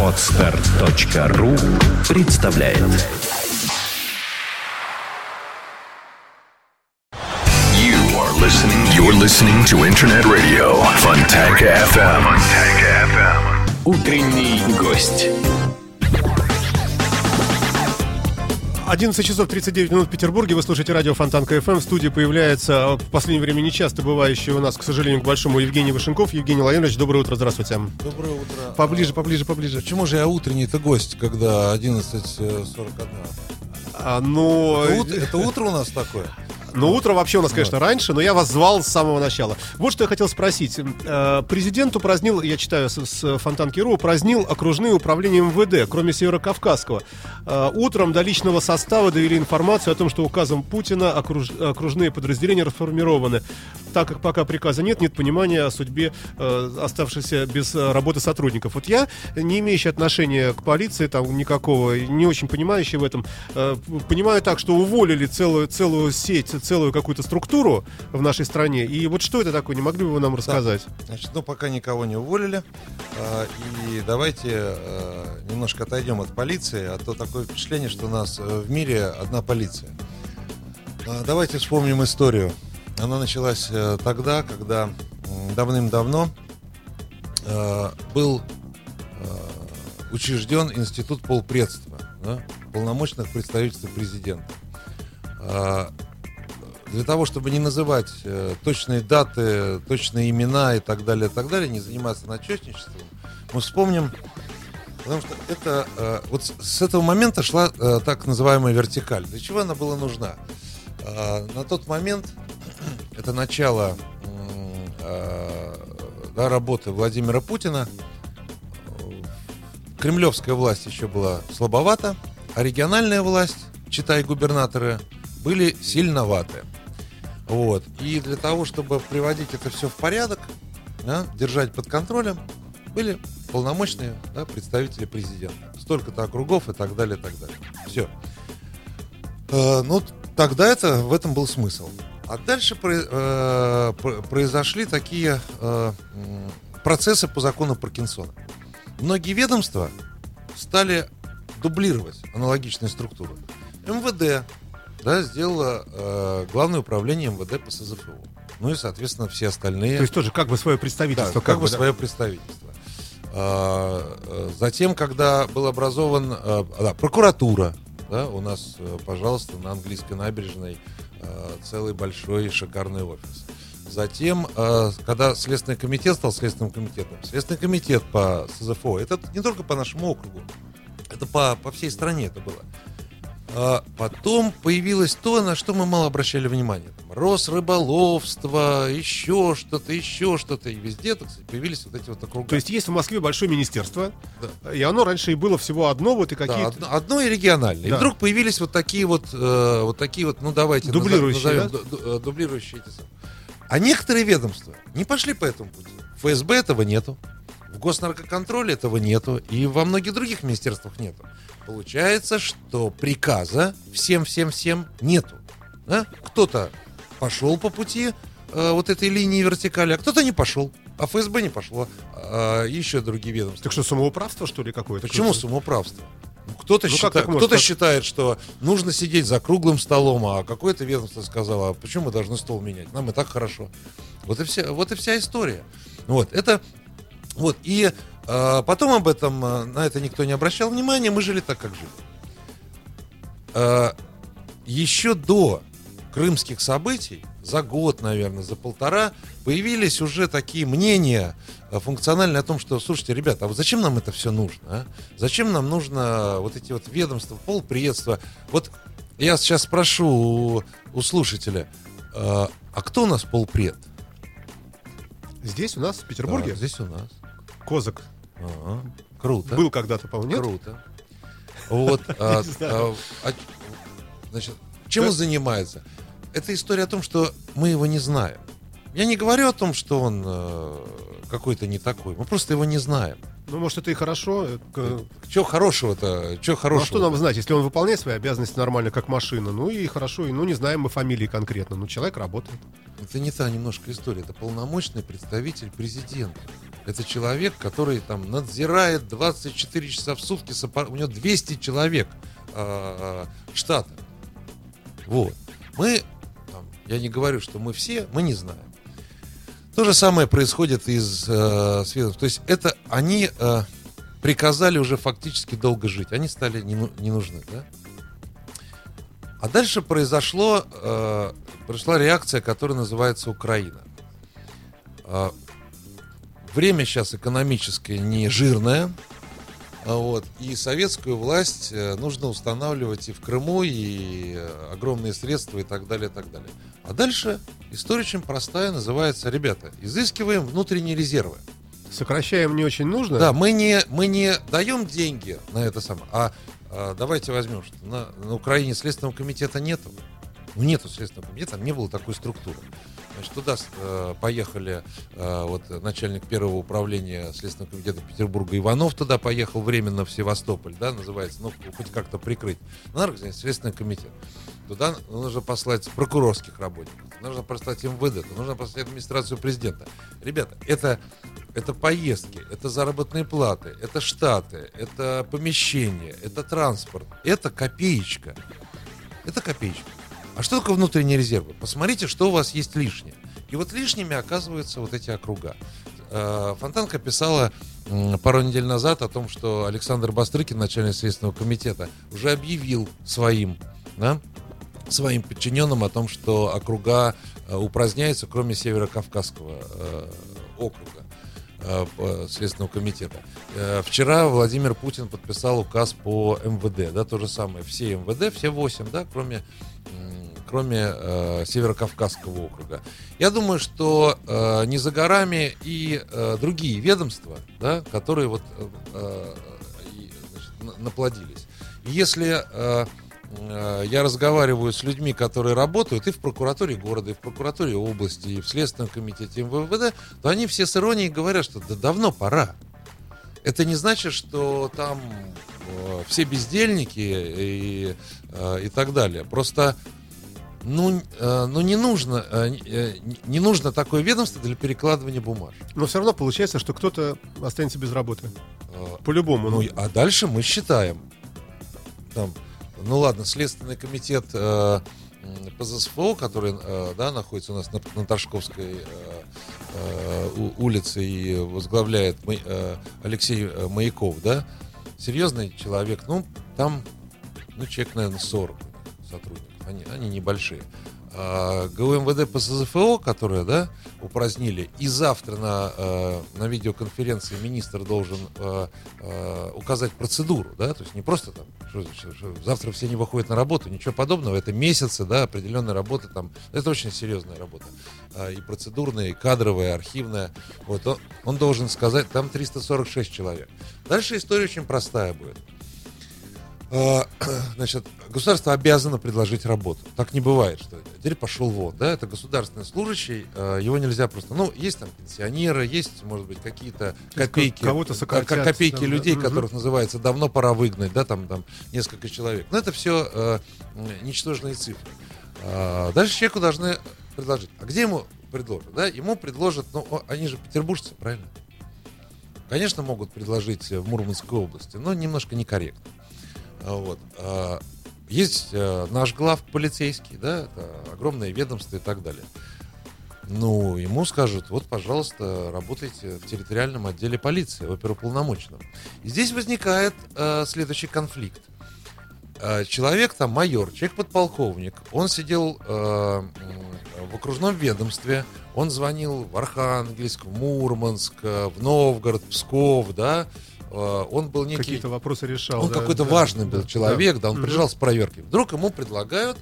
Отстар.ру представляет You are listening. You're listening to Internet Radio. Funtech FM. Утренний гость. 11 часов 39 минут в Петербурге. Вы слушаете радио Фонтан КФМ. В студии появляется в последнее время нечасто бывающий у нас, к сожалению, к большому Евгений Вышенков. Евгений Владимирович, доброе утро, здравствуйте. Доброе утро. Поближе, поближе, поближе. Почему же я утренний-то гость, когда 11.41? А, ну, Это, ут- это утро у нас такое? Ну, утро вообще у нас, конечно, раньше, но я вас звал с самого начала. Вот что я хотел спросить. Э, Президент упразднил, я читаю с, с Фонтанки.ру, упразднил окружные управления МВД, кроме Северо-Кавказского. Э, Утром до личного состава довели информацию о том, что указом Путина окруж- окружные подразделения расформированы. Так как пока приказа нет, нет понимания о судьбе э, оставшихся без э, работы сотрудников. Вот я, не имеющий отношения к полиции, там никакого, не очень понимающий в этом, э, понимаю так, что уволили целую, целую сеть, целую какую-то структуру в нашей стране. И вот что это такое, не могли бы вы нам рассказать? Значит, ну пока никого не уволили. а, И давайте а, немножко отойдем от полиции, а то такое впечатление, что у нас э, в мире одна полиция. А, Давайте вспомним историю. Она началась э, тогда, когда давным-давно э, был э, учрежден институт полпредства, да, полномочных представительств президента. Для того, чтобы не называть точные даты, точные имена и так далее, и так далее, не заниматься начетничеством, мы вспомним, потому что это вот с- этого момента шла так называемая вертикаль. Для чего она была нужна? На тот момент это начало э, да, работы Владимира Путина. Кремлевская власть еще была слабовата, а региональная власть, читай губернаторы, были сильноваты. Вот. И для того, чтобы приводить это все в порядок, да, держать под контролем, были полномочные да, представители президента. Столько-то округов и так далее, и так далее. Все. ну, тогда это, в этом был смысл. А дальше э, про- произошли такие э, процессы по закону Паркинсона. Многие ведомства стали дублировать аналогичные структуры. МВД да, сделала э, главное управление МВД по СЗФУ. Ну и, соответственно, все остальные. То есть тоже как бы свое Да, представительство. как, бы да? свое представительство. А, э, Затем, когда был образован э, да, прокуратура, да, у нас, э, пожалуйста, на английской набережной целый большой шикарный офис. Затем, э, когда Следственный комитет стал Следственным комитетом, Следственный комитет по СЗФО, это не только по нашему округу, это по, по всей стране это было. А потом появилось то, на что мы мало обращали внимание. Там, Росрыболовство, еще что-то, еще что-то. И везде, так сказать, появились вот эти вот округа. То есть есть в Москве большое министерство, Да. и оно раньше и было всего одно, вот и Да, какие-то... одно, одно и региональное. Да. И вдруг появились вот такие вот, э, вот такие вот, ну давайте Дублирующие, назовем ду- э, дублирующие эти самые. А некоторые ведомства не пошли по этому пути. ФСБ этого нету, в госнаркоконтроле этого нету, и во многих других министерствах нету. Получается, что приказа всем-всем-всем нету. да? Кто-то пошел по пути э, вот этой линии вертикали, а кто-то не пошел. А ФСБ не пошло, а еще другие ведомства. Так что, самоуправство, что ли, какое-то? Почему Кто-то- самоуправство? Ну, Кто-то, Ну, считает, кто-то считает, что нужно сидеть за круглым столом, а какое-то ведомство сказало, а почему мы должны стол менять? Нам и так хорошо. Вот и вся, вот и вся история. Вот, это... Вот, и э, потом об этом, э, на это никто не обращал внимания, мы жили так, как жили. Э, еще до крымских событий, за год, наверное, за полтора, появились уже такие мнения функциональные о том, что, слушайте, ребята, а вот зачем нам это все нужно? а? Зачем нам нужно вот эти вот ведомства, полпредства? Вот я сейчас спрошу у, у слушателя, э, а кто у нас полпред? Здесь у нас, в Петербурге, Да, здесь у нас. Козак Ага, Круто. был когда-то, по-моему, нет? Круто. Вот, а, а, а, значит, чем он занимается? Это история о том, что мы его не знаем. Я не говорю о том, что он э, какой-то не такой. Мы просто его не знаем. Ну, может, это и хорошо. э, к- Чего хорошего-то? Чего Ну, а хорошего? что нам знать, если он выполняет свои обязанности нормально, как машина? Ну и хорошо, и, ну не знаем мы фамилии конкретно, ну человек работает. Это не та немножко история. Это полномочный представитель президента. Это человек, который там надзирает 24 часа в сутки, у него 200 человек э, штата. Вот. Мы, там, я не говорю, что мы все, мы не знаем. То же самое происходит из э, светов. То есть это они э, приказали уже фактически долго жить. Они стали не, не нужны, да? А дальше произошло, э, произошла реакция, которая называется Украина. Э, время сейчас экономическое не жирное, а вот, и советскую власть э, нужно устанавливать и в Крыму, и э, огромные средства, и так далее, и так далее. А дальше история очень простая, называется, ребята, изыскиваем внутренние резервы. Сокращаем не очень нужно? Да, мы не, мы не даем деньги на это самое, а а, давайте возьмем, что на, на Украине Следственного комитета нету. Ну, нету Следственного комитета, там не было такой структуры. Значит, туда э, поехали э, вот начальник первого управления Следственного комитета Петербурга Иванов туда поехал временно в Севастополь, да, называется, ну, хоть как-то прикрыть. Надо организовать Следственный комитет. Туда нужно послать прокурорских работников, нужно послать МВД, нужно послать администрацию президента. Ребята, это, это поездки, это заработные платы, это штаты, это помещения, это транспорт, это копеечка. Это копеечка. А что такое внутренние резервы? Посмотрите, что у вас есть лишнее. И вот лишними оказываются вот эти округа. Э, Фонтанка писала пару недель назад о том, что Александр Бастрыкин, начальник Следственного комитета, уже объявил своим да, своим подчиненным о том, что округа э, упраздняются, кроме Северо-Кавказского э, округа Следственного комитета. Вчера Владимир Путин подписал указ по МВД, да, то же самое. Все МВД, все восемь, да, кроме, кроме э, Северо-Кавказского округа. Я думаю, что э, не за горами и э, другие ведомства, да, которые вот э, значит, наплодились. Если э, Э, я разговариваю с людьми, которые работают и в прокуратуре города, и в прокуратуре области, и в Следственном комитете МВД, то они все с иронией говорят, что да давно пора. Это не значит, что там э, все бездельники и, э, и так далее. Просто ну, э, ну не нужно, э, э, не нужно такое ведомство для перекладывания бумаг. Но все равно получается, что кто-то останется без работы. По-любому. Ну, а дальше мы считаем. Там, ну ладно, Следственный комитет э, ПЗСФО, который э, да, находится у нас на, на Ташковской э, э, улице и возглавляет э, Алексей Маяков, да, серьезный человек, ну, там, ну, человек, наверное, 40 сотрудников, они, они небольшие. А, ГУМВД по СЗФО, которые да, упразднили, и завтра на, э, на видеоконференции министр должен э, э, указать процедуру, да, то есть не просто там, что, что, завтра все не выходят на работу, ничего подобного, это месяцы, да, определенной работы там, это очень серьезная работа, а, и процедурная, и кадровая, и архивная, вот, он, он должен сказать, там 346 человек. Дальше история очень простая будет. А, значит, государство обязано предложить работу. Так не бывает, что теперь пошел вон, да, это государственный служащий, а, его нельзя просто, ну, есть там пенсионеры, есть, может быть, какие-то копейки, кого-то сократят, копейки да, людей, да. которых называется давно пора выгнать, да, там, там несколько человек. Но это все э, ничтожные цифры. Э, дальше человеку должны предложить. А где ему предложат? Да? Ему предложат, ну, они же петербуржцы, правильно? Конечно, могут предложить в Мурманской области, но немножко некорректно. А, вот. А, есть э, наш глав полицейский, да, это огромное ведомство и так далее. Ну, ему скажут, вот, пожалуйста, работайте в территориальном отделе полиции, оперуполномоченном. И здесь возникает э, следующий конфликт. Э, человек там майор, человек подполковник, он сидел э, в окружном ведомстве, он звонил в Архангельск, в Мурманск, в Новгород, в Псков, да, Э, он был некий... Какие-то вопросы решал. Он да, какой-то да, важный да, был человек, да, да он угу. приезжал с проверки. Вдруг ему предлагают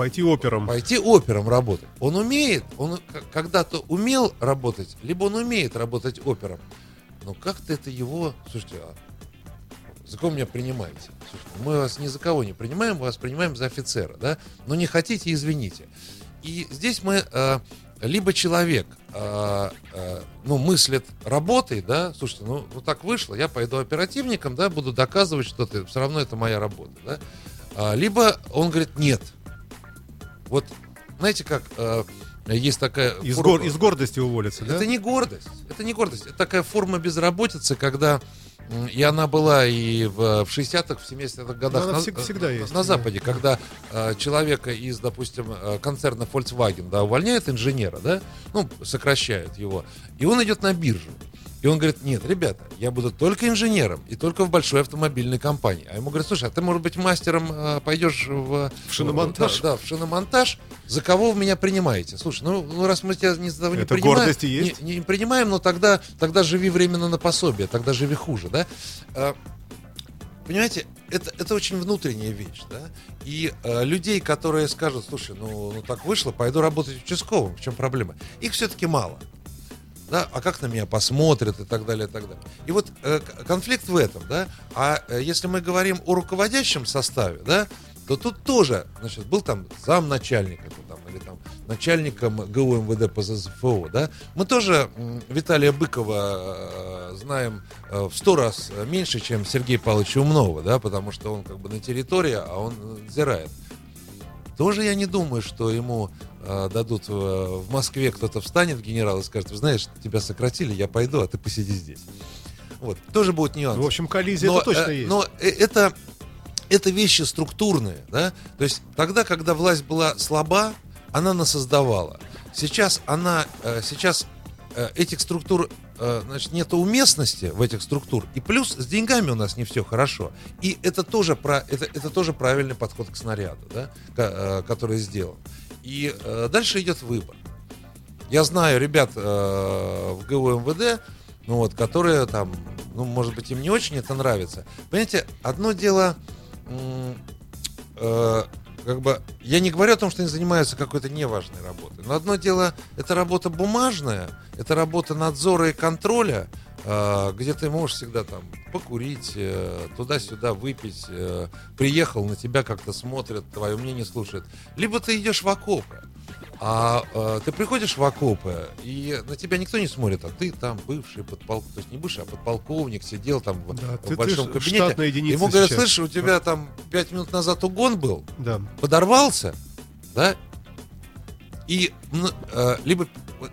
Пойти опером. Пойти опером работать. Он умеет, он когда-то умел работать, либо он умеет работать опером. Но как-то это его... Слушайте, а за кого меня принимаете? Слушайте, мы вас ни за кого не принимаем, мы вас принимаем за офицера, да? Но не хотите, извините. И здесь мы э, либо человек э, э, ну, мыслит работой, да, слушайте, ну, вот так вышло, я пойду оперативником, да, буду доказывать что-то, все равно это моя работа, да. А, либо он говорит, нет. Вот, знаете как, э, есть такая... Из, форма- гор- из гордости уволиться, да? Это не гордость. Это не гордость. Это такая форма безработицы, когда и она была и в, в 60-х, в 70-х годах она на, всег- всегда на- есть, на да. Западе, когда э, человека из, допустим, э, концерна Volkswagen да, увольняют инженера, да, ну, сокращают его, и он идет на биржу. И он говорит, нет, ребята, я буду только инженером и только в большой автомобильной компании. А ему говорят, слушай, а ты, может быть, мастером э, пойдешь в... В шиномонтаж? Да, да, в шиномонтаж. За кого вы меня принимаете? Слушай, ну, ну раз мы тебя не, не Это принимаем... гордость и есть? Не, не принимаем, но тогда, тогда живи временно на пособие, тогда живи хуже, да? А, Понимаете, это, это очень внутренняя вещь, да? И э, людей, которые скажут, слушай, ну, ну так вышло, пойду работать участковым, в чем проблема? Их все-таки мало. Да, а как на меня посмотрят и так далее, и так далее. И вот э, конфликт в этом, да. А э, если мы говорим о руководящем составе, да, то тут тоже, значит, был там замначальника, там, или там начальником ГУ МВД по ЗСФО, да. Мы тоже Виталия Быкова э, знаем э, в сто раз меньше, чем Сергея Павловича Умнова, да, потому что он как бы на территории, а он надзирает. Тоже я не думаю, что ему э, дадут э, в Москве кто-то встанет генерал и скажет, вы знаешь, тебя сократили, я пойду, а ты посиди здесь. Вот, тоже будет нюанс. Ну, в общем, коллизия но, это точно э, есть. но э, это, это вещи структурные, да? То есть тогда, когда власть была слаба, она нас создавала. Сейчас она, э, сейчас э, этих структур, значит, нет уместности в этих структур. И плюс с деньгами у нас не все хорошо. И это тоже, про, это, это тоже правильный подход к снаряду, да, э, который сделан. И э, дальше идет выбор. Я знаю ребят э, в ГУ МВД, ну вот, которые там, ну, может быть, им не очень это нравится. Понимаете, одно дело, э, как бы, я не говорю о том, что они занимаются какой-то неважной работой, но одно дело, это работа бумажная, это работа надзора и контроля, где ты можешь всегда там покурить, э, туда-сюда выпить, э, приехал, на тебя как-то смотрят, твое мнение слушают. Либо ты идешь в окопы, а э, ты приходишь в окопы, и на тебя никто не смотрит, а ты там бывший подполковник, то есть не бывший, а подполковник, сидел там в, Да, в ты- ты большом ж кабинете. Ему говорят, сейчас. слышь, у тебя там пять минут назад угон был, Да. подорвался, да, и э, либо,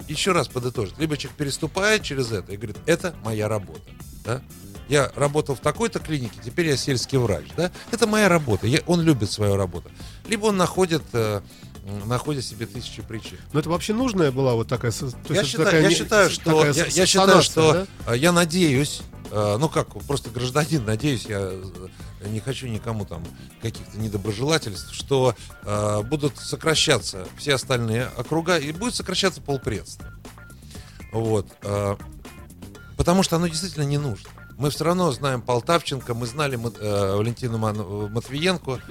еще раз подытожить, либо человек переступает через это и говорит, это моя работа, да, я работал в такой-то клинике, теперь я сельский врач, да, это моя работа, я, он любит свою работу, либо он находит, э, м, находит себе тысячи причин. Но это вообще нужная была вот такая... Я считаю, такая я не- считаю, что, я, я считаю, что да? э, я надеюсь, э, ну как, просто гражданин, надеюсь, я э, не хочу никому там каких-то недоброжелательств, что э, будут сокращаться все остальные округа и будет сокращаться полпредства. Вот. э, потому что оно действительно не нужно. Мы все равно знаем Полтавченко, мы знали э, Валентину Матвиенко,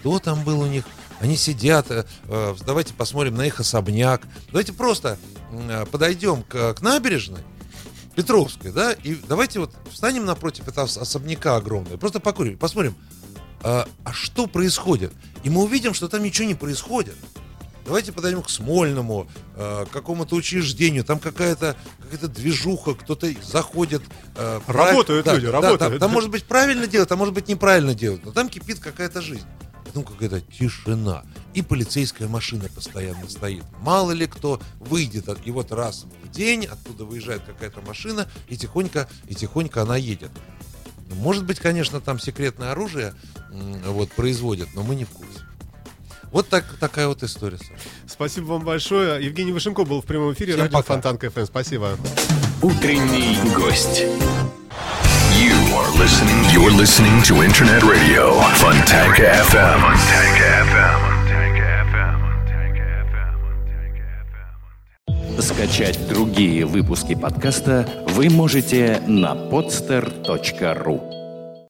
кто там был у них. Они сидят, э, э, давайте посмотрим на их особняк. Давайте просто э, подойдем к, к набережной Петровской, да, и давайте вот встанем напротив этого ос- особняка огромного, просто покурим, посмотрим, а, а что происходит. И мы увидим, что там ничего не происходит. Давайте подойдем к Смольному, э, к какому-то учреждению, там какая-то какая движуха, кто-то заходит. э, прав- Работают люди, да, работают. там, там может быть правильно делать, а может быть неправильно делать, но там кипит какая-то жизнь. Потом какая-то тишина. И полицейская машина постоянно стоит. Мало ли кто выйдет. И вот раз в день оттуда выезжает какая-то машина, и тихонько, и тихонько она едет. Ну, Может быть, конечно, там секретное оружие вот, производят, но мы не в курсе. Вот так, такая вот история. Саша. Спасибо вам большое. Евгений Вышенков был в прямом эфире. Всем Радио пока. Фонтан КФМ. Спасибо. Утренний гость. Listening. You're listening to Internet Radio. Fontanka FM. Скачать другие выпуски подкаста вы можете на podster.ru.